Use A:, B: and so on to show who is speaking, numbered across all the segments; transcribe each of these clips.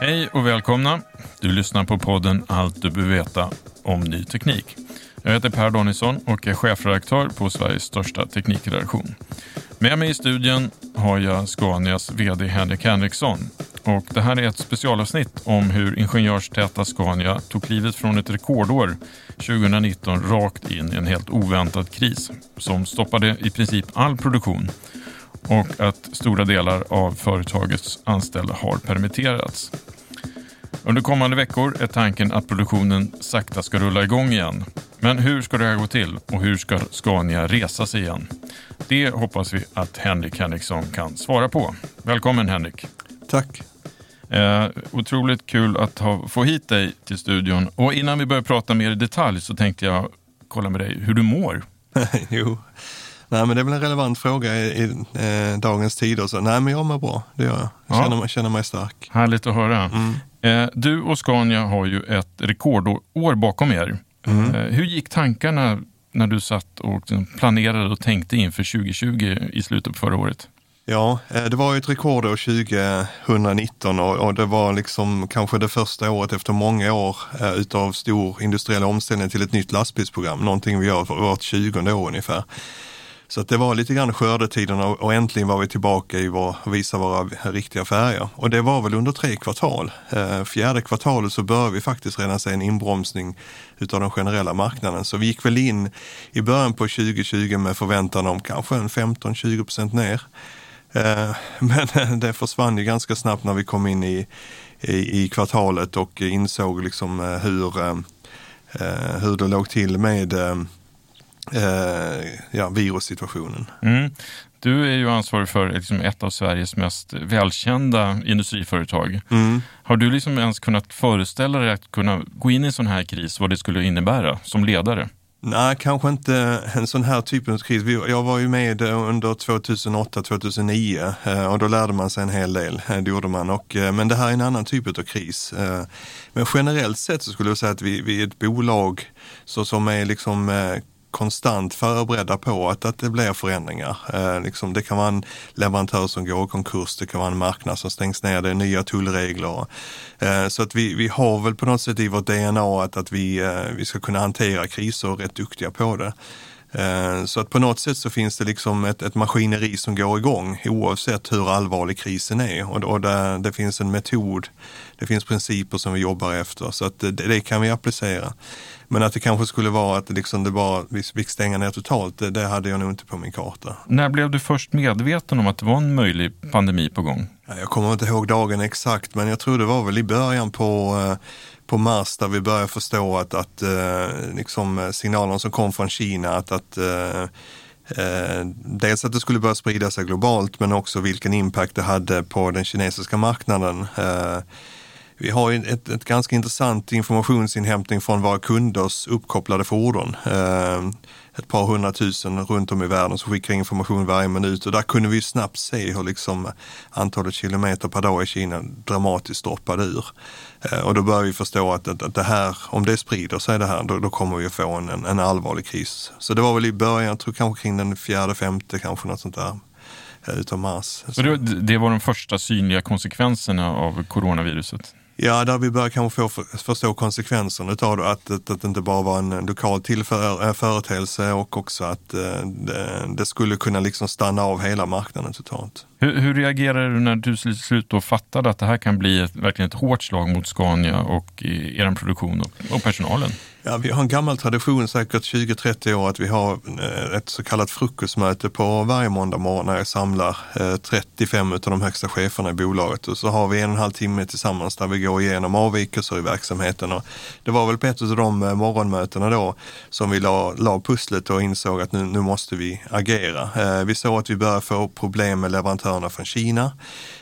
A: Hej och välkomna. Du lyssnar på podden Allt du behöver veta om ny teknik. Jag heter Per Donison och är chefredaktör på Sveriges största teknikredaktion. Med mig i studion har jag Scanias VD Henrik Henriksson. Och det här är ett specialavsnitt om hur ingenjörstäta Scania tog klivet från ett rekordår 2019 rakt in i en helt oväntad kris som stoppade i princip all produktion och att stora delar av företagets anställda har permitterats. Under kommande veckor är tanken att produktionen sakta ska rulla igång igen. Men hur ska det här gå till och hur ska Scania resa sig igen? Det hoppas vi att Henrik Henriksson kan svara på. Välkommen Henrik!
B: Tack!
A: Eh, otroligt kul att ha, få hit dig till studion. Och innan vi börjar prata mer i detalj så tänkte jag kolla med dig hur du mår.
B: jo, nej, men det är väl en relevant fråga i, i eh, dagens tider. Så, nej, men jag mår bra, det gör jag. Jag
A: Ja.
B: känner, känner mig stark.
A: Härligt att höra.
B: Mm.
A: Eh, du och Scania har ju ett rekordår bakom er.
B: Mm.
A: Eh, hur gick tankarna när du satt och liksom planerade och tänkte inför 2020 i slutet på förra året?
B: Ja, eh, det var ju ett rekordår 2019 och, det var liksom kanske det första året efter många år utav stor industriell omställning till ett nytt lastbilsprogram. Någonting vi gör vart 20 år ungefär. Så att det var lite grann skördetiden och, och äntligen var vi tillbaka i vår, visa våra riktiga färger. Och det var väl under tre kvartal. Eh, fjärde kvartalet så började vi faktiskt redan se en inbromsning utav den generella marknaden. Så vi gick väl in i början på 2020 med förväntan om kanske en 15-20 procent ner. Eh, Men det försvann ju ganska snabbt när vi kom in i, i, i kvartalet och insåg liksom eh, hur, eh, eh, hur det låg till med eh, eh, eh, ja, virussituationen.
A: Mm. Du är ju ansvarig för liksom ett av Sveriges mest välkända industriföretag.
B: Mm.
A: Har du liksom ens kunnat föreställa dig att kunna gå in i en sån här kris, vad det skulle innebära som ledare?
B: Nej, kanske inte en sån här typen av kris. Jag var ju med under 2008-2009 eh, och då lärde man sig en hel del. eh, Det gjorde man. Och, eh, men det här är en annan typ av kris. Eh, Men generellt sett så skulle jag säga att vi, vi är ett bolag så som är liksom eh, konstant förberedda på att, att det blir förändringar. Eh, liksom, det kan vara en leverantör som går i konkurs, det kan vara en marknad som stängs ner, det är nya tullregler. Eh, så att vi, vi har väl på något sätt i vårt DNA att, att vi, eh, vi ska kunna hantera kriser och är rätt duktiga på det. Eh, så att på något sätt så finns det liksom ett, ett maskineri som går igång oavsett hur allvarlig krisen är. Och, och det, det finns en metod, det finns principer som vi jobbar efter. Så att det, det kan vi applicera. Men att det kanske skulle vara att liksom det bara, vi fick stänga ner totalt, det, det hade jag nog inte på min karta.
A: När blev du först medveten om att det var en möjlig pandemi på gång?
B: Jag kommer inte ihåg dagen exakt, men jag tror det var väl i början på, eh, på mars där vi började förstå att, att eh, liksom, eh, signalerna som kom från Kina att, att eh, dels att det skulle börja sprida sig globalt men också vilken impact det hade på den kinesiska marknaden. Eh, vi har ett, ett ganska intressant informationsinhämtning från våra kunders uppkopplade fordon. Ett par hundratusen runt om i världen som skickar information varje minut och där kunde vi snabbt se hur liksom antalet kilometer per dag i Kina dramatiskt droppade ur. Eh, och då börjar vi förstå att, att, att, det här, om det sprider sig det här, då, då kommer vi att få en, en, allvarlig kris. Så det var väl i början, jag tror kanske kring den fjärde, femte kanske något sånt där eh, utav mars.
A: Så det, det var de första synliga konsekvenserna av coronaviruset?
B: Ja, där vi börjar kanske få förstå konsekvenserna av det, att, att, att det inte bara var en lokal tillför, eh, företeelse och också att eh, det, det, skulle kunna liksom stanna av hela marknaden totalt.
A: Hur, hur reagerade du när du till slut då fattade att det här kan bli ett, verkligen ett hårt slag mot Scania och er produktion och, och personalen?
B: Ja, vi har en gammal tradition, säkert 20-30 år, att vi har eh, ett så kallat frukostmöte på varje måndag morgon när jag samlar eh, 35 av de högsta cheferna i bolaget. Och så har vi en och en halv timme tillsammans där vi går igenom avvikelser i verksamheten. Och det var väl på ett av de eh, morgonmötena då som vi la, la pusslet och insåg att nu, nu måste vi agera. Vi såg att vi började få problem med leverantörerna från Kina.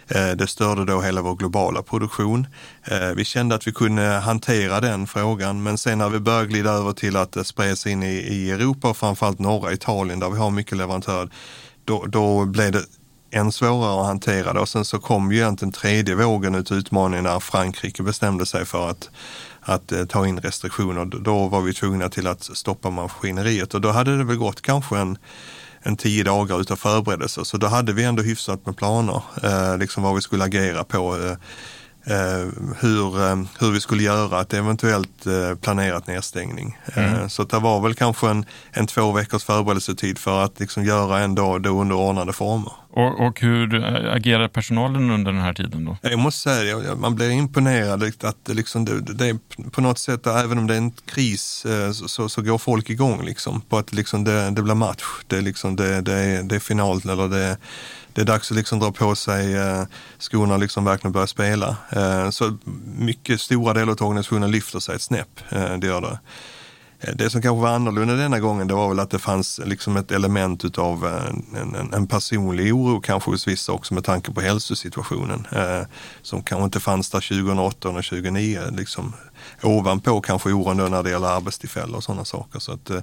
B: Eh, det störde då hela vår globala produktion. Eh, vi kände att vi kunde hantera den frågan, men sen när vi började glida över till att eh, det spreds in i, Europa och framförallt norra Italien där vi har mycket leverantörer, då, då blev det än svårare att hantera det. Och sen så kom ju egentligen tredje vågen ut utmaningen när Frankrike bestämde sig för att att ta in restriktioner. Då var vi tvungna till att stoppa maskineriet och då hade det väl gått kanske en en tio dagar utav förberedelser. Så då hade vi ändå hyfsat med planer, eh, liksom vad vi skulle agera på. Eh, eh hur, eh, hur vi skulle göra ett eventuellt eh, planerat nedstängning. Mm. Så det var väl kanske en, en två veckors förberedelsetid för att liksom göra ändå då under ordnade former.
A: Och, och hur agerar personalen under den här tiden då?
B: Jag måste säga det, man blir imponerad att det, liksom, det, det är på något sätt, även om det är en kris, eh, så, så går folk igång liksom, på att liksom det, det blir match. Det är, liksom, det, det, är, det är final eller det, det är dags att liksom dra på sig eh, skorna och liksom verkligen börja spela. Eh, så mycket stora delar av organisationen lyfter sig ett snäpp, det gör det. Eh, det som kanske var annorlunda denna gången det var väl att det fanns liksom ett element utav eh, en, en, en personlig oro kanske hos vissa också med tanke på hälsosituationen. Eh, som kanske inte fanns där 2008 och 2009. Liksom, ovanpå kanske oron då när det gäller arbetstillfällen och sådana saker. Så att, eh,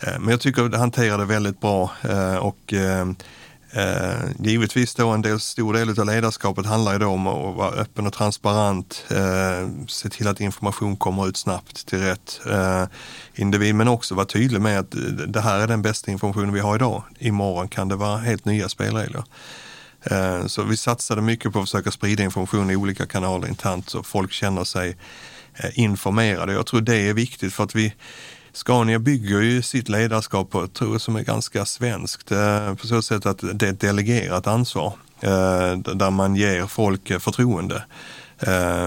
B: eh men jag tycker att det hanterade väldigt bra eh, och eh, givetvis då en del, stor del av ledarskapet handlar ju då om att vara öppen och transparent, eh, se till att information kommer ut snabbt till rätt eh, individ, men också vara tydlig med att det här är den bästa informationen vi har idag. Imorgon kan det vara helt nya spelregler. Eh, så vi satsade mycket på att försöka sprida information i olika kanaler internt så folk känner sig eh, informerade. Jag tror det är viktigt för att vi Scania bygger ju sitt ledarskap på, tror jag, som är ganska svenskt, eh, på så sätt att det är ett delegerat ansvar eh, där man ger folk eh, förtroende.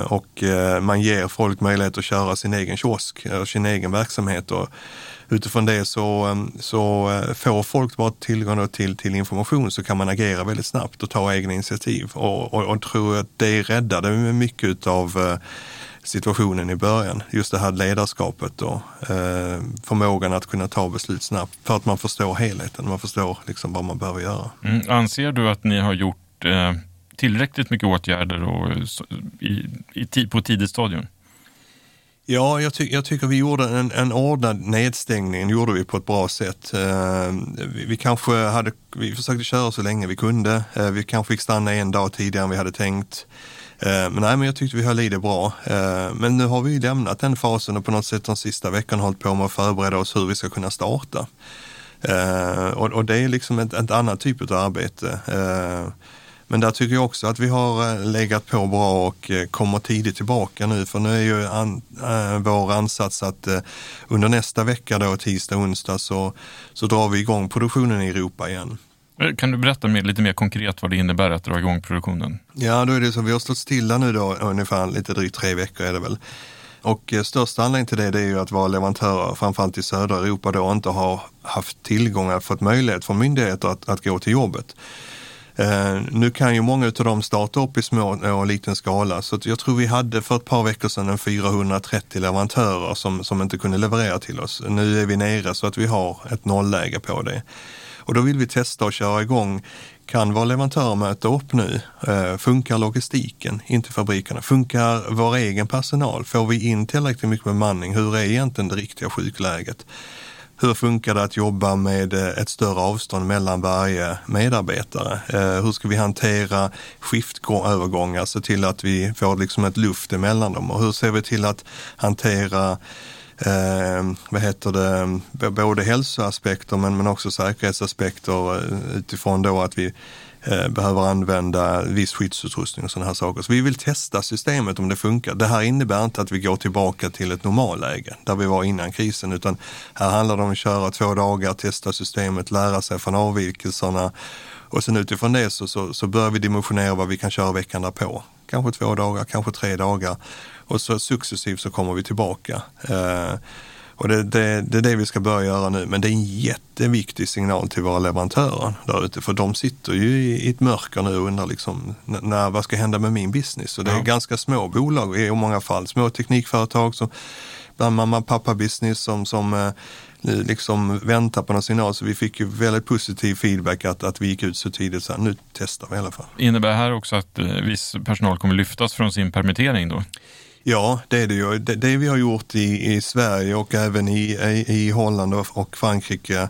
B: Och man ger folk möjlighet att köra sin egen kiosk och sin egen verksamhet. Och utifrån det så, så får folk bara tillgång till, till information så kan man agera väldigt snabbt och ta egna initiativ. Och, och, och tror att det räddade mycket av situationen i början. Just det här ledarskapet och eh, förmågan att kunna ta beslut snabbt för att man förstår helheten, man förstår liksom vad man behöver göra.
A: Mm. Anser du att ni har gjort eh, tillräckligt mycket åtgärder och, i, i, på tidigt stadium?
B: Ja, jag, ty jag, tycker vi gjorde en, en ordnad nedstängning, gjorde vi på ett bra sätt. Eh, vi, vi, kanske hade, vi försökte köra så länge vi kunde. Eh, vi kanske fick stanna en dag tidigare än vi hade tänkt. Eh, men nej, men jag tyckte vi höll i det bra. Eh, men nu har vi lämnat den fasen och på något sätt de sista veckorna hållit på med att förbereda oss hur vi ska kunna starta. Eh, och, det är liksom ett, ett annat typ av arbete. Men där tycker jag också att vi har legat på bra och kommer tidigt tillbaka nu. För nu är ju an, vår ansats att under nästa vecka då, tisdag och onsdag, så, så drar vi igång produktionen i Europa igen.
A: Eh, kan du berätta mer, lite mer konkret vad det innebär att dra igång produktionen?
B: Ja, då är det så vi har stått stilla nu då ungefär lite drygt tre veckor är det väl. Och eh, största anledningen till det, det är ju att våra leverantörer, framförallt i södra Europa, då inte har haft tillgångar, fått möjlighet från myndigheter att, att gå till jobbet. Eh, nu kan ju många av dem starta upp i små och liten skala så jag tror vi hade för ett par veckor sedan en 430 leverantörer som, som inte kunde leverera till oss. Nu är vi nere så att vi har ett nollläge på det. Och då vill vi testa och köra igång. Kan våra leverantörer möta upp nu? Eh, funkar logistiken in till fabrikerna? Funkar vår egen personal? Får vi in tillräckligt mycket bemanning? Hur är egentligen det riktiga sjukläget? Hur funkar det att jobba med eh, ett större avstånd mellan varje medarbetare? Eh, hur ska vi hantera skiftövergångar, se till att vi får liksom ett luft emellan dem? Och hur ser vi till att hantera eh, vad heter det, både hälsoaspekter men, men också säkerhetsaspekter eh, utifrån då att vi eh, behöver använda viss skyddsutrustning och sådana här saker. Så vi vill testa systemet om det funkar. Det här innebär inte att vi går tillbaka till ett normalläge där vi var innan krisen utan här handlar det om att köra två dagar, testa systemet, lära sig från avvikelserna och sen utifrån det så, så, så börjar vi dimensionera vad vi kan köra veckan därpå. Kanske två dagar, kanske tre dagar och så successivt så kommer vi tillbaka. Eh, och det, det, det, är det vi ska börja göra nu, men det är en jätteviktig signal till våra leverantörer där ute, för de sitter ju i, ett mörker nu och undrar liksom, när, vad ska hända med min business? Och det är ja. ganska små bolag i många fall, små teknikföretag som bland mamma pappa business som, som eh, liksom väntar på någon signal. Så vi fick ju väldigt positiv feedback att, att vi gick ut så tidigt, så här, nu testar vi i alla fall.
A: Innebär det här också att eh, viss personal kommer lyftas från sin permittering då?
B: Ja, det är det ju. Det, det vi har gjort i, i Sverige och även i, i, i Holland och, och Frankrike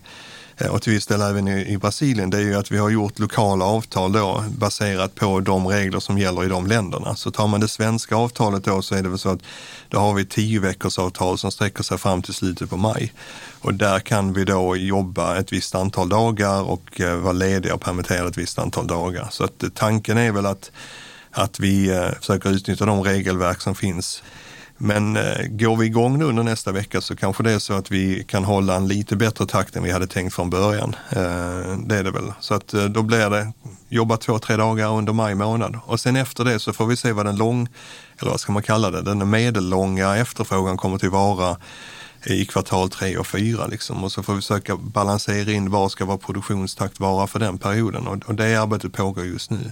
B: eh, och till viss del även i, i, Brasilien, det är ju att vi har gjort lokala avtal då baserat på de regler som gäller i de länderna. Så tar man det svenska avtalet då så är det väl så att då har vi tio veckors avtal som sträcker sig fram till slutet på maj. Och där kan vi då jobba ett visst antal dagar och eh, vara lediga och permitterade ett visst antal dagar. Så att eh, tanken är väl att att vi eh, försöker utnyttja de regelverk som finns. Men eh, går vi igång nu under nästa vecka så kanske det är så att vi kan hålla en lite bättre takt än vi hade tänkt från början. Eh, det är det väl. Så att eh, då blir det jobba två, tre dagar under maj månad. Och sen efter det så får vi se vad den lång, eller vad ska man kalla det, den medellånga efterfrågan kommer till vara i kvartal tre och fyra liksom. Och så får vi försöka balansera in vad ska vår produktionstakt vara för den perioden. Och, och det arbetet pågår just nu.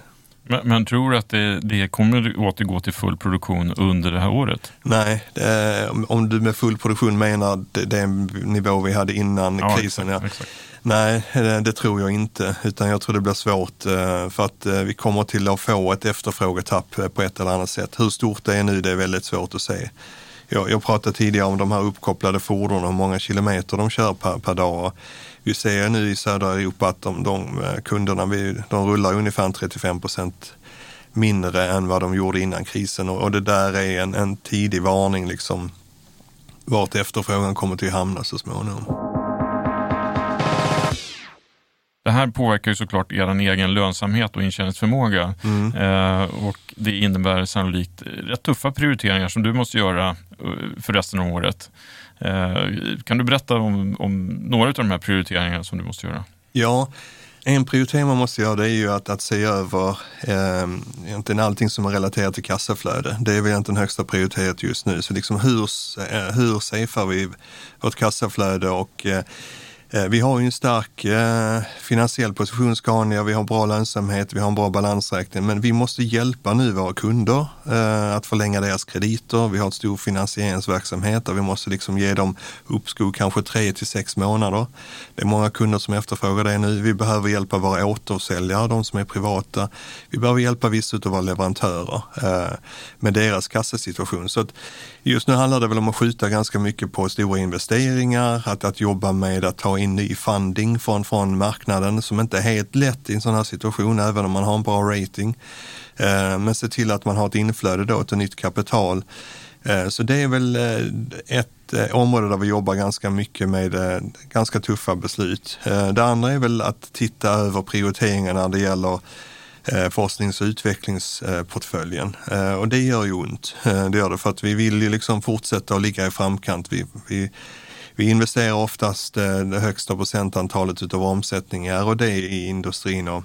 A: Men, men tror du att det, det kommer återgå till full produktion under det här året?
B: Nej, är, om du med full produktion menar den nivå vi hade innan ja, krisen. Exakt, ja. exakt. Nej, det, det, tror jag inte, utan jag tror det blir svårt eh, för att eh, vi kommer till att få ett efterfrågetapp eh, på ett eller annat sätt. Hur stort det är nu, det är väldigt svårt att se. Jag, jag pratade tidigare om de här uppkopplade fordonen, hur många kilometer de kör per, per dag vi ser nu i södra Europa att de, de eh, kunderna, de rullar ungefär 35 procent mindre än vad de gjorde innan krisen och, och det där är en, en tidig varning liksom vart efterfrågan kommer till att hamna så småningom.
A: Det här påverkar ju såklart er egen lönsamhet och intjäningsförmåga mm. eh, och det innebär sannolikt rätt tuffa prioriteringar som du måste göra Eh, för resten av året. Eh, kan du berätta om, om några av de här prioriteringarna som du måste göra?
B: Ja, en prioritering man måste göra det är ju att, att se över eh, egentligen allting som är relaterat till kassaflöde. Det är väl egentligen högsta prioritet just nu. Så liksom hur, eh, hur safear vi vårt kassaflöde och Eh, Eh, vi har ju en stark eh, finansiell position Scania, vi har bra lönsamhet, vi har en bra balansräkning, men vi måste hjälpa nu våra kunder eh, att förlänga deras krediter. Vi har en stor finansieringsverksamhet och vi måste liksom ge dem uppskov kanske tre till sex månader. Det är många kunder som efterfrågar det nu. Vi behöver hjälpa våra återförsäljare, de som är privata. Vi behöver hjälpa vissa av våra leverantörer eh, med deras kassasituation. Så att just nu handlar det väl om att skjuta ganska mycket på stora investeringar, att, att jobba med att ta in ny funding från, från marknaden som inte är helt lätt i en sån här situation, även om man har en bra rating. Eh, men se till att man har ett inflöde då till nytt kapital. Eh, så det är väl eh, ett område där vi jobbar ganska mycket med ganska tuffa beslut. Det andra är väl att titta över prioriteringarna när det gäller forsknings och utvecklingsportföljen. Och det gör ju ont. Det gör det för att vi vill ju liksom fortsätta att ligga i framkant. Vi, vi vi investerar oftast eh, det högsta procentantalet utav omsättningar och det i industrin. Och,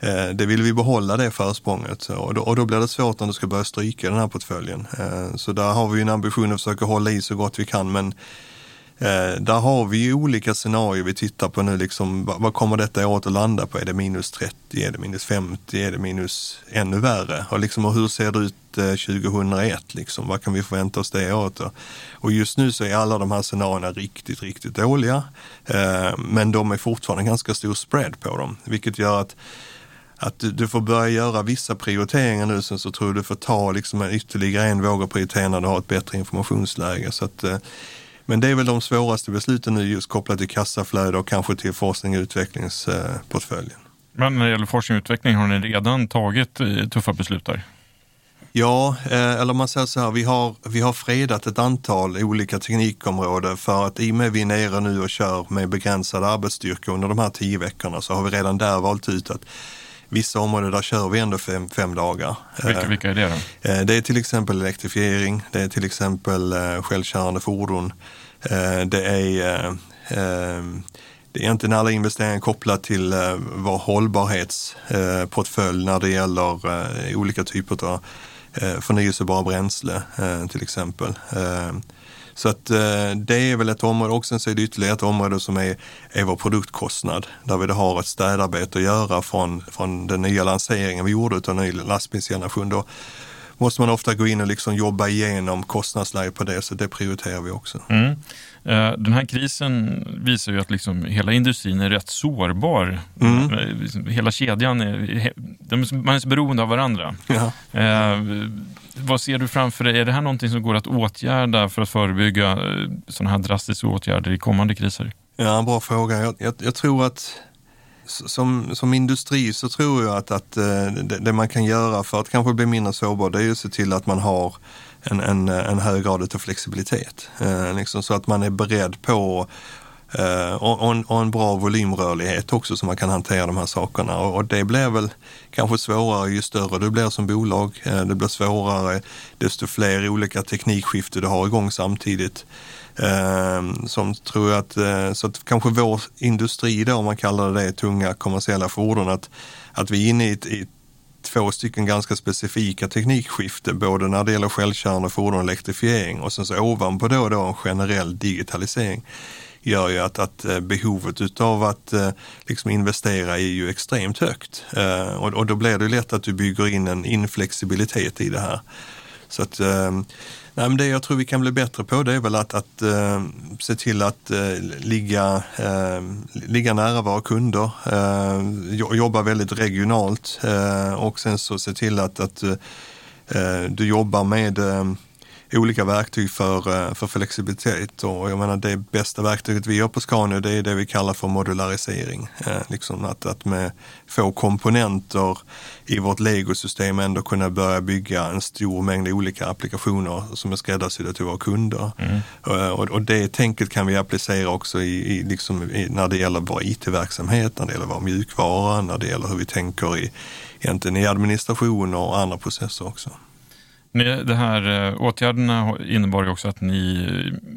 B: eh, det vill vi behålla det försprånget och då, och då blir det svårt när du ska börja stryka den här portföljen. Eh, så där har vi en ambition att försöka hålla i så gott vi kan men Eh, där har vi ju olika scenarier vi tittar på nu. Liksom, vad, vad kommer detta året att landa på? Är det minus 30? Är det minus 50? Är det minus ännu värre? Och, liksom, och hur ser det ut eh, 2001? Liksom? Vad kan vi förvänta oss det året? Då? Och just nu så är alla de här scenarierna riktigt, riktigt dåliga. Eh, men de är fortfarande ganska stor spread på dem, vilket gör att att du, du, får börja göra vissa prioriteringar nu, sen så tror jag du får ta liksom en ytterligare en våg och prioritera när du har ett bättre informationsläge. Så att, eh, men det är väl de svåraste besluten nu just kopplat till kassaflöde och kanske till forskning och utvecklingsportföljen.
A: Men när det gäller forskning och utveckling, har ni redan tagit eh, tuffa beslut där?
B: Ja, eh, eller man säger så här, vi har, vi har fredat ett antal olika teknikområden för att i och med vi är nere nu och kör med begränsad arbetsstyrka under de här tio veckorna så har vi redan där valt ut att vissa områden där kör vi ändå fem, fem dagar.
A: Vilka, vilka är det då?
B: Eh, det är till exempel elektrifiering, det är till exempel eh, självkörande fordon. Eh, det är det är egentligen alla investeringar kopplat till vår hållbarhetsportfölj när det gäller olika typer av förnyelsebara bränsle till exempel. Så att eh, det är väl ett område och sen så är det ytterligare ett område som är, är vår produktkostnad där vi då har ett städarbete att göra från, från den nya lanseringen vi gjorde av ny lastbilsgeneration. Då måste man ofta gå in och liksom jobba igenom kostnadsläget på det så det prioriterar vi också.
A: Mm. Eh, den här krisen visar ju att liksom hela industrin är rätt sårbar. Mm. Eh, liksom hela kedjan, är, man är så beroende av varandra. Ja. Eh, vad ser du framför dig? Är det här någonting som går att åtgärda för att förebygga sådana här drastiska åtgärder i kommande kriser?
B: Ja, bra fråga. Jag, jag, jag tror att som, som industri så tror jag att, att eh, det, det, man kan göra för att kanske bli mindre sårbar det är att se till att man har en, en, en hög grad av flexibilitet. Eh, liksom så att man är beredd på eh, och, och, en, och, en, bra volymrörlighet också så man kan hantera de här sakerna. Och, och, det blir väl kanske svårare ju större du blir som bolag. Eh, det blir svårare desto fler olika teknikskifte du har igång samtidigt. Eh, som tror jag att, eh, så att kanske vår industri då, om man kallar det tunga kommersiella fordon, att, att vi är inne i ett, i två stycken ganska specifika teknikskiften, både när det gäller självkörande fordon och elektrifiering och sen så ovanpå då, då en generell digitalisering gör ju att, att eh, behovet utav att eh, liksom investera är ju extremt högt. Ehm, och, och då blir det lätt att du bygger in en inflexibilitet i det här. Så att ehm, Nej, men det jag tror vi kan bli bättre på det är väl att, att äh, se till att äh, ligga, äh, ligga nära våra kunder, äh, jobba väldigt regionalt och sen så se till att, att du jobbar med olika verktyg för, eh, för flexibilitet och jag menar det bästa verktyget vi gör på Scania det är det vi kallar för modularisering. Eh, liksom att, att med få komponenter i vårt legosystem ändå kunna börja bygga en stor mängd olika applikationer som är skräddarsydda till våra kunder. Mm. Eh, och, och, det tänket kan vi applicera också i, i, liksom, i när det gäller vår IT-verksamhet, när det gäller vår mjukvara, när det gäller hur vi tänker i, egentligen i administration och andra processer också.
A: Det här eh, åtgärderna innebar ju också att ni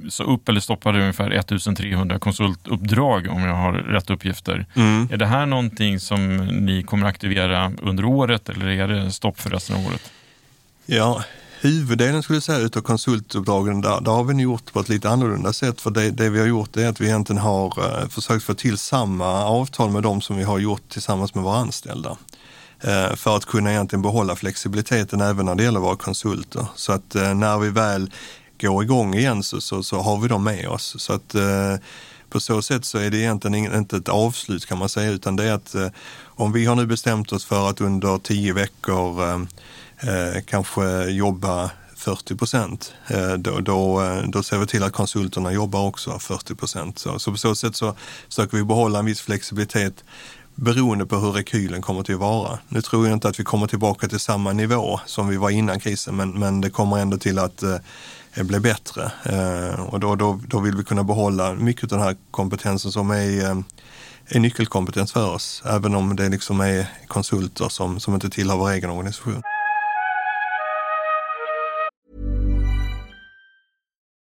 A: sa upp eller stoppade ungefär 1300 konsultuppdrag om jag har rätt uppgifter. Mm. Är det här någonting som ni kommer aktivera under året eller är det stopp för resten av året?
B: Ja, huvuddelen skulle jag säga utav konsultuppdragen, där, där har vi gjort på ett lite annorlunda sätt. För det, det vi har gjort är att vi egentligen har uh, försökt få till samma avtal med dem som vi har gjort tillsammans med våra anställda. Eh, för att kunna egentligen behålla flexibiliteten även när det gäller våra konsulter. Så att eh, när vi väl går igång igen så, så, så har vi dem med oss. Så att eh, på så sätt så är det egentligen inte ett avslut kan man säga utan det är att om vi har nu bestämt oss för att under tio veckor kanske jobba 40 procent, då, då, då ser vi till att konsulterna jobbar också 40 procent. Så, så på så sätt så försöker vi behålla en viss flexibilitet beroende på hur rekylen kommer till att vara. Nu tror jag inte att vi kommer tillbaka till samma nivå som vi var innan krisen, men, men det kommer ändå till att eh, bli bättre. Eh, och då, då, då vill vi kunna behålla mycket av den här kompetensen som är, eh, är nyckelkompetens för oss, även om det liksom är konsulter som, som inte tillhör vår egen organisation.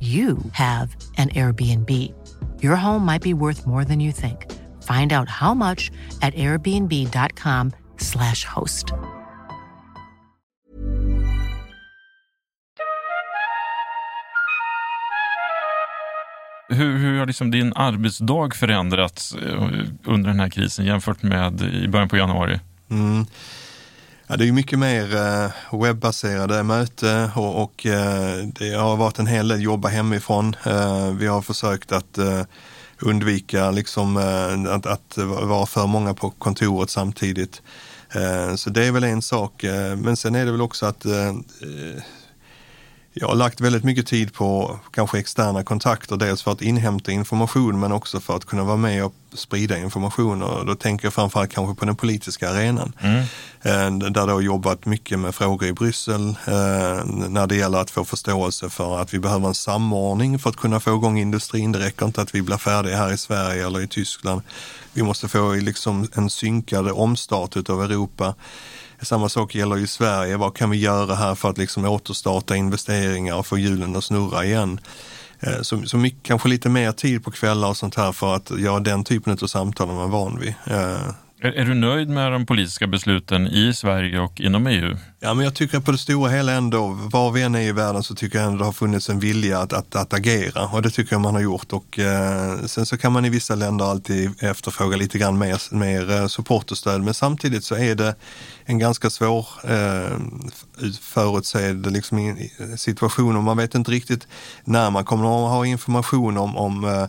C: you have an Airbnb. Your home might be worth more than you think. Find out how much at airbnb.com/slash host.
A: Hur, hur har liksom din arbetsdag förändrats eh, under den här krisen jämfört med i början på januari?
B: Mm. Ja, det är mycket mer eh, webbaserade möte och, och eh, det har varit en hel del jobba hemifrån. Eh, vi har försökt att undvika liksom, att, att vara för många på kontoret samtidigt. Så det är väl en sak. Men sen är det väl också att jag har lagt väldigt mycket tid på kanske externa kontakter, dels för att inhämta information men också för att kunna vara med och sprida information. Och då tänker jag framförallt kanske på den politiska arenan. Mm. Eh, där jag har jobbat mycket med frågor i Bryssel eh, när det gäller att få förståelse för att vi behöver en samordning för att kunna få igång industrin. Det räcker inte att vi blir färdiga här i Sverige eller i Tyskland. Vi måste få liksom en synkad omstart av Europa. Samma sak gäller i Sverige. Vad kan vi göra här för att liksom återstarta investeringar och få hjulen att snurra igen? Eh, så, så mycket, kanske lite mer tid på kvällar och sånt här för att göra den typen av samtal man är van vid.
A: Eh, är, är, du nöjd med de politiska besluten i Sverige och inom EU?
B: Ja, men jag tycker på det stora hela ändå, var vi än är i världen så tycker jag ändå det har funnits en vilja att, att, att agera och det tycker jag man har gjort. Och, eh, sen så kan man i vissa länder alltid efterfråga lite grann mer, mer eh, support och stöd, men samtidigt så är det en ganska svår eh, förutsedd liksom, situation och man vet inte riktigt när man kommer att ha information om, om eh,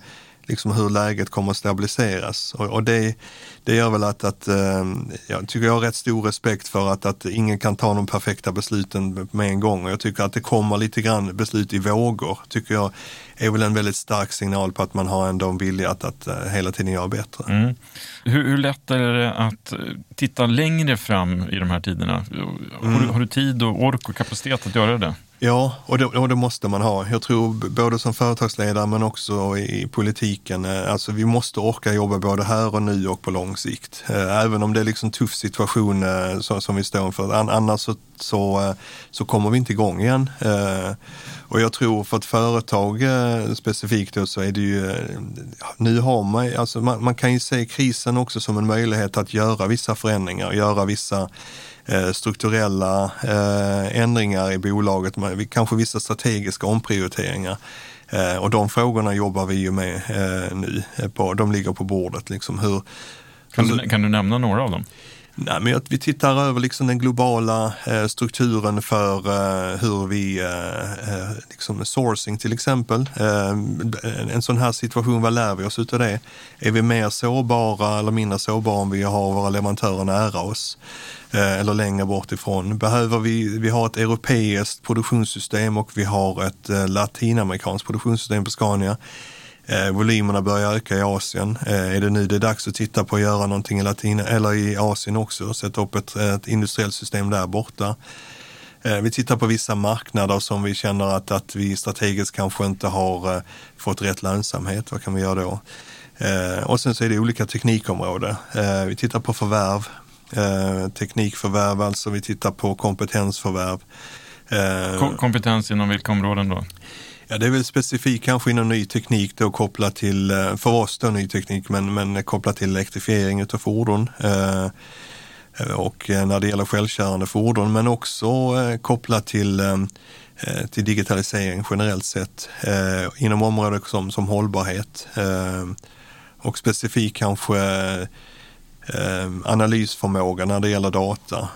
B: liksom hur läget kommer att stabiliseras. Och, och det, det gör väl att, att eh, jag tycker jag har rätt stor respekt för att, att ingen kan ta de perfekta besluten med en gång. Och jag tycker att det kommer lite grann beslut i vågor, tycker jag är väl en väldigt stark signal på att man har ändå en vilja att, att, eh, hela tiden göra bättre. Mm.
A: Hur, hur, lätt är det att titta längre fram i de här tiderna? Mm. Har, du, har du tid och ork och kapacitet att göra det?
B: Ja, och det, och det, måste man ha. Jag tror både som företagsledare men också i politiken. Eh, alltså vi måste orka jobba både här och nu och på lång sikt. Eh, även om det är liksom en tuff situation eh, som vi står inför. Annars så, så, så kommer vi inte igång igen. Och jag tror för ett företag specifikt då så är det ju, nu har man, alltså man, man kan ju se krisen också som en möjlighet att göra vissa förändringar, göra vissa eh, strukturella eh, ändringar i bolaget, kanske vissa strategiska omprioriteringar. Eh, och de frågorna jobbar vi ju med eh, nu. På, de ligger på bordet. Liksom. Hur,
A: kan, du, kan du nämna några av dem?
B: Nej, men vi tittar över liksom den globala eh, strukturen för eh, hur vi, eh, eh liksom sourcing till exempel. Eh, en sån här situation, vad lär vi oss utav det? Är vi mer sårbara eller mindre sårbara om vi har våra leverantörer nära oss? Eh, eller längre bort ifrån. Behöver vi, vi har ett europeiskt produktionssystem och vi har ett latinamerikanskt produktionssystem på Scania. Eh, volymerna börjar öka i Asien. Eh, är det nu det är dags att titta på att göra någonting i Latina eller i Asien också, sätta upp ett, ett industriellt system där borta. Eh, vi tittar på vissa marknader som vi känner att, att vi strategiskt kanske inte har eh, fått rätt lönsamhet. Vad kan vi göra då? Eh, och sen så är det olika teknikområden. Vi tittar på förvärv, teknikförvärv, alltså vi tittar på kompetensförvärv.
A: Kompetens inom vilka områden då?
B: Ja, det är väl specifikt kanske inom ny teknik då kopplat till, eh, för oss då ny teknik, men, men kopplat till elektrifiering av fordon. Eh, eh och eh, när det gäller självkörande fordon, men också kopplat till, till digitalisering generellt sett inom områden som, som hållbarhet. Och specifikt kanske analysförmåga när det gäller data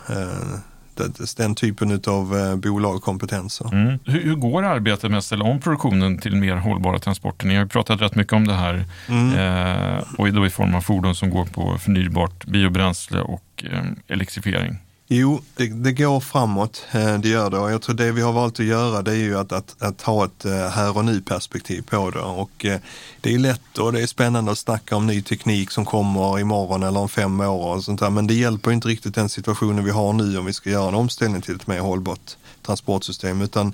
B: den typen av eh, bolag och kompetenser.
A: Mm. Hur, hur, går arbetet med att ställa om produktionen till mer hållbara transporter? Ni har ju pratat rätt mycket om det här mm. eh, och då i form av fordon som går på förnybart biobränsle och eh, elektrifiering.
B: Jo, det, det, går framåt, eh, det gör det. Och jag tror det vi har valt att göra det är ju att, att, att ha ett eh, här och nu perspektiv på det. Och eh, det är lätt och det är spännande att snacka om ny teknik som kommer imorgon eller om fem år och sånt där. Men det hjälper inte riktigt den situationen vi har nu om vi ska göra en omställning till ett mer hållbart transportsystem. Utan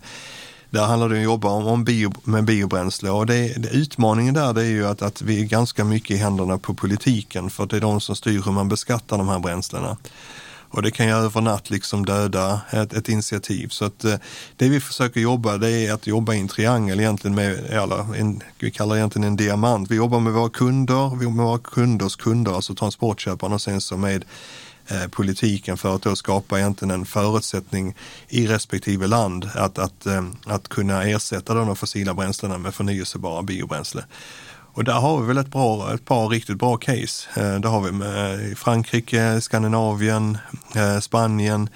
B: där handlar det om att jobba om bio, med biobränsle och det, det, utmaningen där det är ju att, att vi är ganska mycket i händerna på politiken för det är de som styr hur man beskattar de här bränslena. Och det kan ju över natt liksom döda ett, ett initiativ. Så att eh, det vi försöker jobba det är att jobba i en triangel egentligen med, eller en, vi kallar det egentligen en diamant. Vi jobbar med våra kunder, vi med våra kunders kunder, alltså transportköparna och sen så med eh, politiken för att då skapa egentligen en förutsättning i respektive land att, att, eh, att kunna ersätta de fossila bränslena med förnyelsebara biobränsle. Och där har vi väl ett, bra, ett par riktigt bra case. Eh, det har vi med Frankrike, Skandinavien, eh, Spanien,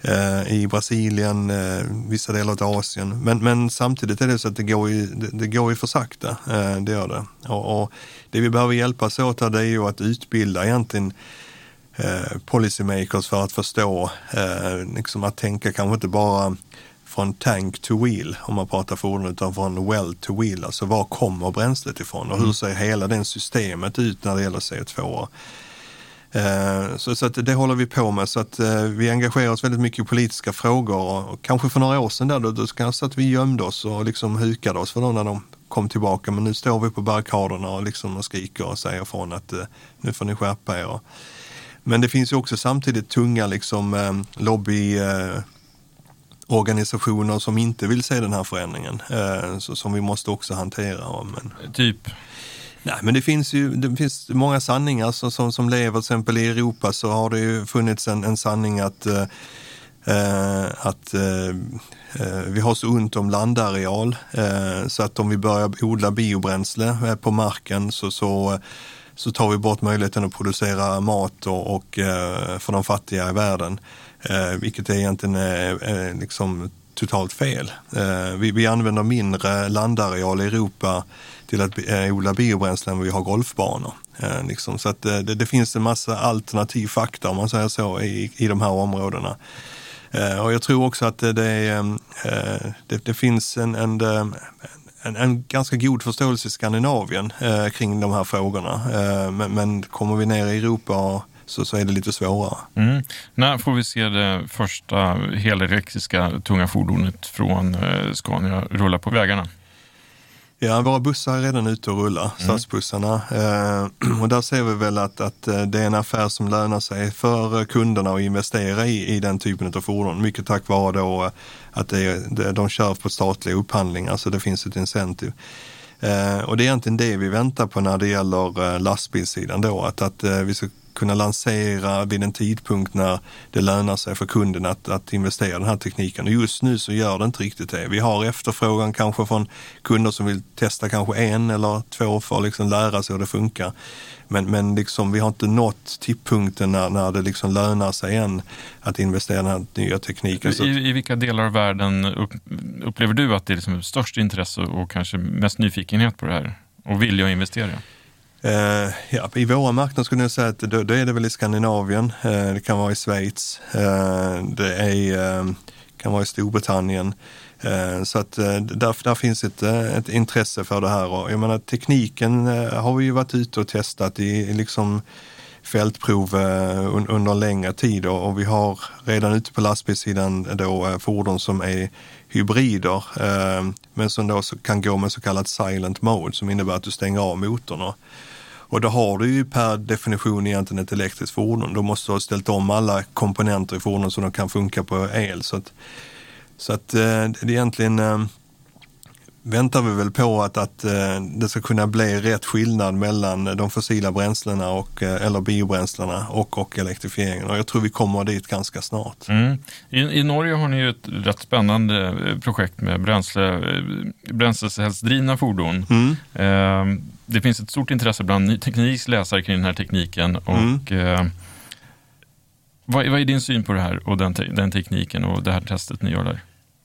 B: eh, i Brasilien, eh, vissa delar av Asien. Men, men samtidigt är det så att det går ju, det, det går ju för sakta. Eh, det gör det. Och, och det vi behöver hjälpas åt här det är ju att utbilda egentligen eh, policymakers för att förstå, liksom att tänka kanske inte bara från tank to wheel om man pratar fordon utan från well to wheel. Alltså var kommer bränslet ifrån och hur mm. ser hela det systemet ut när det gäller CO2? Eh, så, så det håller vi på med så att eh, vi engagerar oss väldigt mycket i politiska frågor och kanske för några år sedan där då, då kanske att vi gömde oss och liksom hukade oss för dem när de kom tillbaka men nu står vi på barrikaderna och, liksom och skriker och säger från att eh, nu får ni skärpa er. Men det finns ju också samtidigt tunga liksom, lobby organisationer som inte vill se den här förändringen eh, så, som vi måste också hantera. Men...
A: Typ?
B: Nej, men det finns ju det finns många sanningar som, som, som lever, till exempel i Europa så har det ju funnits en, en sanning att eh, eh att eh, eh, vi har så ont om landareal eh, så att om vi börjar odla biobränsle på marken så, så, så tar vi bort möjligheten att producera mat och, och för de fattiga i världen. Eh, vilket är egentligen eh, eh, liksom totalt fel. Eh, vi, vi använder mindre landareal i Europa till att eh, odla biobränslen än vi har golfbanor. Eh, liksom. Så att eh, det, det, finns en massa alternativ fakta om man säger så i, i de här områdena. Eh, och jag tror också att det, det, eh, det finns en, en, en, en, ganska god förståelse i Skandinavien kring de här frågorna. men, men kommer vi ner i Europa och så, så är det lite svårare.
A: Mm. När får vi se det första helelektriska tunga fordonet från eh, Scania rulla på vägarna?
B: Ja, våra bussar är redan ute och rullar, mm. stadsbussarna. Eh, och där ser vi väl att, att eh, det är en affär som lönar sig för kunderna att investera i, i den typen av fordon. Mycket tack vare då eh, att det, de kör på statliga upphandlingar, så det finns ett incentive. Eh, och det är egentligen det vi väntar på när det gäller lastbilssidan då, att, att vi ska kunna lansera vid en tidpunkt när det lönar sig för kunden att, att investera i den här tekniken. Och just nu så gör det inte riktigt det. Vi har efterfrågan kanske från kunder som vill testa kanske en eller två för att liksom lära sig hur det funkar. Men, men liksom, vi har inte nått tipppunkten när, när det liksom lönar sig än att investera i den här nya tekniken.
A: I, I vilka delar av världen upp, upplever du att det är liksom störst intresse och kanske mest nyfikenhet på det här och vilja att investera?
B: Uh, ja, I våra marknader skulle jag säga att då, då är det väl i Skandinavien, uh, det kan vara i Schweiz, uh, det är, kan vara i Storbritannien. Så att där, där finns ett, ett intresse för det här. Och jag menar tekniken har vi ju varit ute och testat i liksom fältprov under en längre tid. Och vi har redan ute på lastbilssidan då fordon som är hybrider eh, men som då kan gå med så kallat silent mode som innebär att du stänger av motorn. Och då har du ju per definition egentligen ett elektriskt fordon. Då måste du ha ställt om alla komponenter i fordonet så de kan funka på el. Så att, så att eh, det är egentligen eh, väntar vi väl på att, att det ska kunna bli rätt skillnad mellan de fossila bränslena och, eller biobränslena och, och elektrifieringen. Och jag tror vi kommer dit ganska snart.
A: Mm. I, I, Norge har ni ju ett rätt spännande projekt med bränsle, bränslecellsdrivna fordon. Mm. Eh, det finns ett stort intresse bland ny tekniks läsare kring den här tekniken. Och, mm. eh, vad, vad, är din syn på det här och den, te den tekniken och det här testet ni gör där?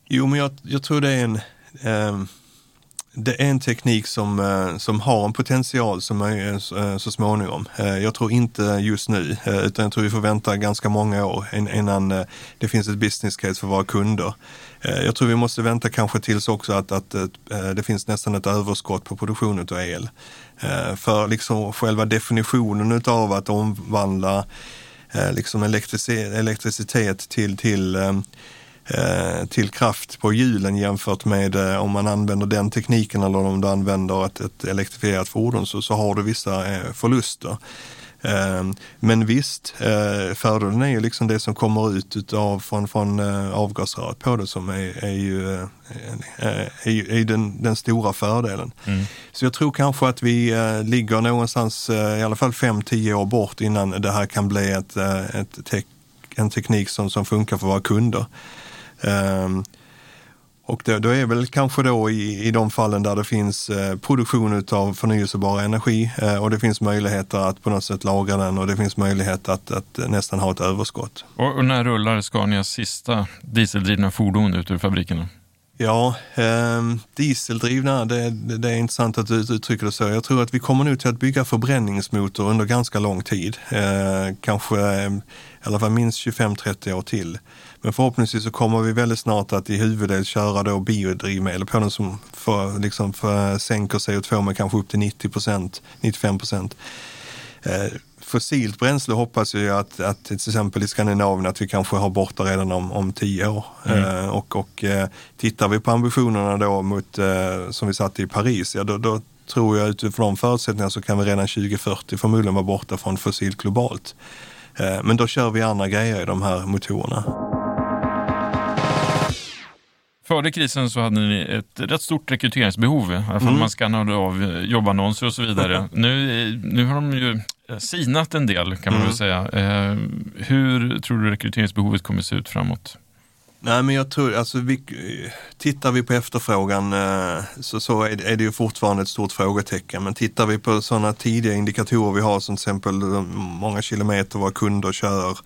B: Jo, men jag, jag tror det är en eh, det är en teknik som, eh, som har en potential som är eh, eh, så småningom. Jag tror inte just nu, utan jag tror vi får vänta ganska många år innan det finns ett business case för våra kunder. Jag tror vi måste vänta kanske tills också att, att det finns nästan ett överskott på produktion av el. För liksom själva definitionen av att omvandla liksom elektricitet till, till till kraft på hjulen jämfört med eh, om man använder den tekniken eller om du använder ett, ett elektrifierat fordon så, så har du vissa eh, förluster. Men visst, fördelen är ju liksom det som kommer ut utav, från, från avgasröret på det som är, är ju, är, är den, den, stora fördelen. Mm. Så jag tror kanske att vi ligger någonstans i alla fall 5-10 år bort innan det här kan bli ett, ett te en teknik som, som funkar för våra kunder. Um, och då, då, är väl kanske då i, i de fallen där det finns eh, produktion av förnyelsebar energi eh, och det finns möjligheter att på något sätt lagra den och det finns möjlighet att, att nästan ha ett överskott.
A: Och, och när rullar Scanias sista dieseldrivna fordon ut ur fabrikerna?
B: Ja, eh, dieseldrivna, det, det, det, är intressant att du uttrycker det så. Jag tror att vi kommer nu till att bygga förbränningsmotor under ganska lång tid. Eh, kanske i alla fall minst 25-30 år till. Men förhoppningsvis så kommer vi väldigt snart att i huvuddel köra då biodrivmedel på den som för, liksom för, sänker CO2 med kanske upp till 90 procent, 95 procent. Eh, fossilt bränsle hoppas jag att, att till exempel i Skandinavien att vi kanske har borta redan om, om tio år. Mm. Eh, och och eh, tittar vi på ambitionerna då mot, eh, som vi satte i Paris, ja då, då tror jag utifrån de förutsättningarna så kan vi redan 2040 förmodligen vara borta från fossilt globalt. Eh, men då kör vi andra grejer i de här motorerna.
A: Före krisen så hade ni ett rätt stort rekryteringsbehov, i alla fall mm. man skannade av jobbannonser och så vidare. nu, nu har de ju sinat en del kan man mm. väl säga. Eh, hur tror du rekryteringsbehovet kommer se ut framåt?
B: Nej, men jag tror, alltså vi, tittar vi på efterfrågan eh, så, så är, det, är det ju fortfarande ett stort frågetecken. Men tittar vi på sådana tidiga indikatorer vi har som till exempel många kilometer våra kunder kör,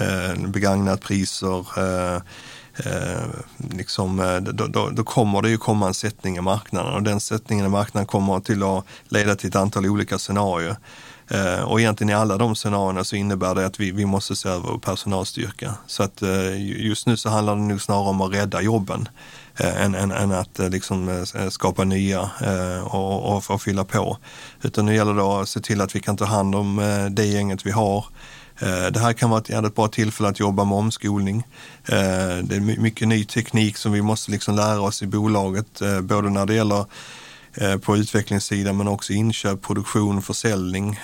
B: eh, begagnat priser, eh, eh, liksom, eh, då, då, då, kommer det ju komma en sättning i marknaden och den sättningen i marknaden kommer till att leda till ett antal olika scenarier. Eh, och egentligen i alla de scenarierna så innebär det att vi, vi måste se över personalstyrka. Så att eh, just nu så handlar det nog snarare om att rädda jobben eh, än, än, än att eh, liksom eh, skapa nya och, och, och fylla på. Utan nu gäller det att se till att vi kan ta hand om det gänget vi har. Eh, det här kan vara ett bra tillfälle att jobba med omskolning. Eh, det är mycket ny teknik som vi måste liksom lära oss i bolaget, eh, både när det gäller på utvecklingssidan men också inköp, produktion, försäljning.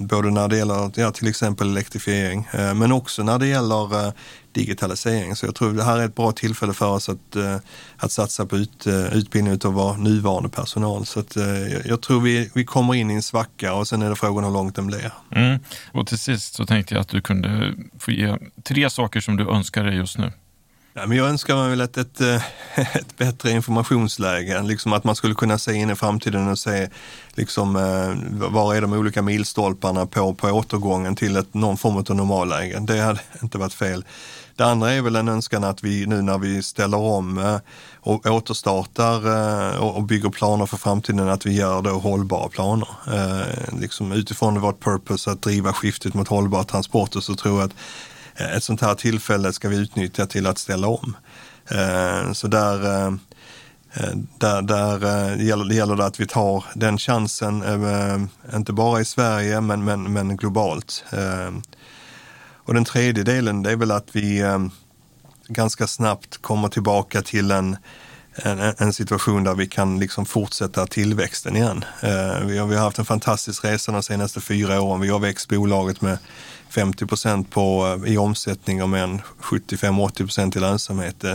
B: Både när det gäller ja, till exempel elektrifiering, men också när det gäller digitalisering. Så jag tror det här är ett bra tillfälle för oss att, att satsa på ut, utbildning av vår nuvarande personal. Så att, jag tror vi, vi kommer in i en svacka och sen är det frågan hur långt den blir.
A: Mm. Och till sist så tänkte jag att du kunde få ge tre saker som du önskar dig just nu.
B: Ja, men jag önskar mig väl ett, ett, eh, ett, bättre informationsläge, liksom att man skulle kunna se in i framtiden och se liksom, eh, var är de olika milstolparna på, på återgången till ett, någon form av normalläge. Det hade inte varit fel. Det andra är väl en önskan att vi nu när vi ställer om eh, och återstartar eh, och bygger planer för framtiden, att vi gör då hållbara planer. Eh, liksom utifrån vårt purpose att driva skiftet mot hållbara transporter så tror jag att ett sånt här tillfälle ska vi utnyttja till att ställa om. Så där, där, där gäller, det gäller det att vi tar den chansen, inte bara i Sverige men, men, men globalt. Och den tredje delen det är väl att vi ehm, ganska snabbt kommer tillbaka till en, en, en, situation där vi kan liksom fortsätta tillväxten igen. Eh, vi, har, vi har haft en fantastisk resa de senaste fyra åren. Vi har växt bolaget med 50 procent eh, i omsättning och med 75-80 procent i lönsamhet. Eh,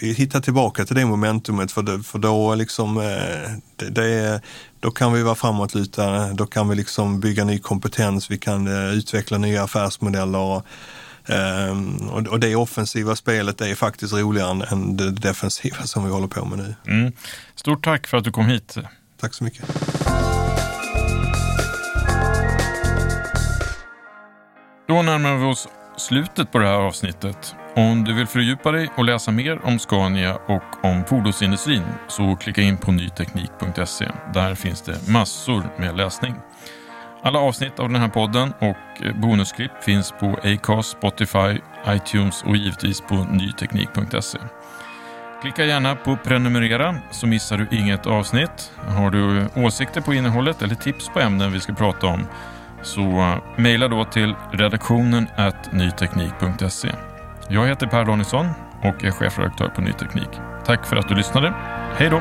B: vi hittar tillbaka till det momentumet för, det, för då, liksom, eh, det, det, då kan vi vara framåtlutade, då kan vi liksom bygga ny kompetens, vi kan eh, utveckla nya affärsmodeller. Och det offensiva spelet är faktiskt roligare än det defensiva som vi håller på med nu.
A: Mm. Stort tack för att du kom hit.
B: Tack så mycket.
A: Då närmar vi oss slutet på det här avsnittet. Om du vill fördjupa dig och läsa mer om Scania och om fordonsindustrin så klicka in på nyteknik.se. Där finns det massor med läsning. Alla avsnitt av den här podden och bonusklipp finns på Acast, Spotify, iTunes och givetvis på nyteknik.se. Klicka gärna på prenumerera så missar du inget avsnitt. Har du åsikter på innehållet eller tips på ämnen vi ska prata om så mejla då till redaktionen nyteknik.se. Jag heter Per Danielsson och är chefredaktör på Ny Teknik. Tack för att du lyssnade. Hej då!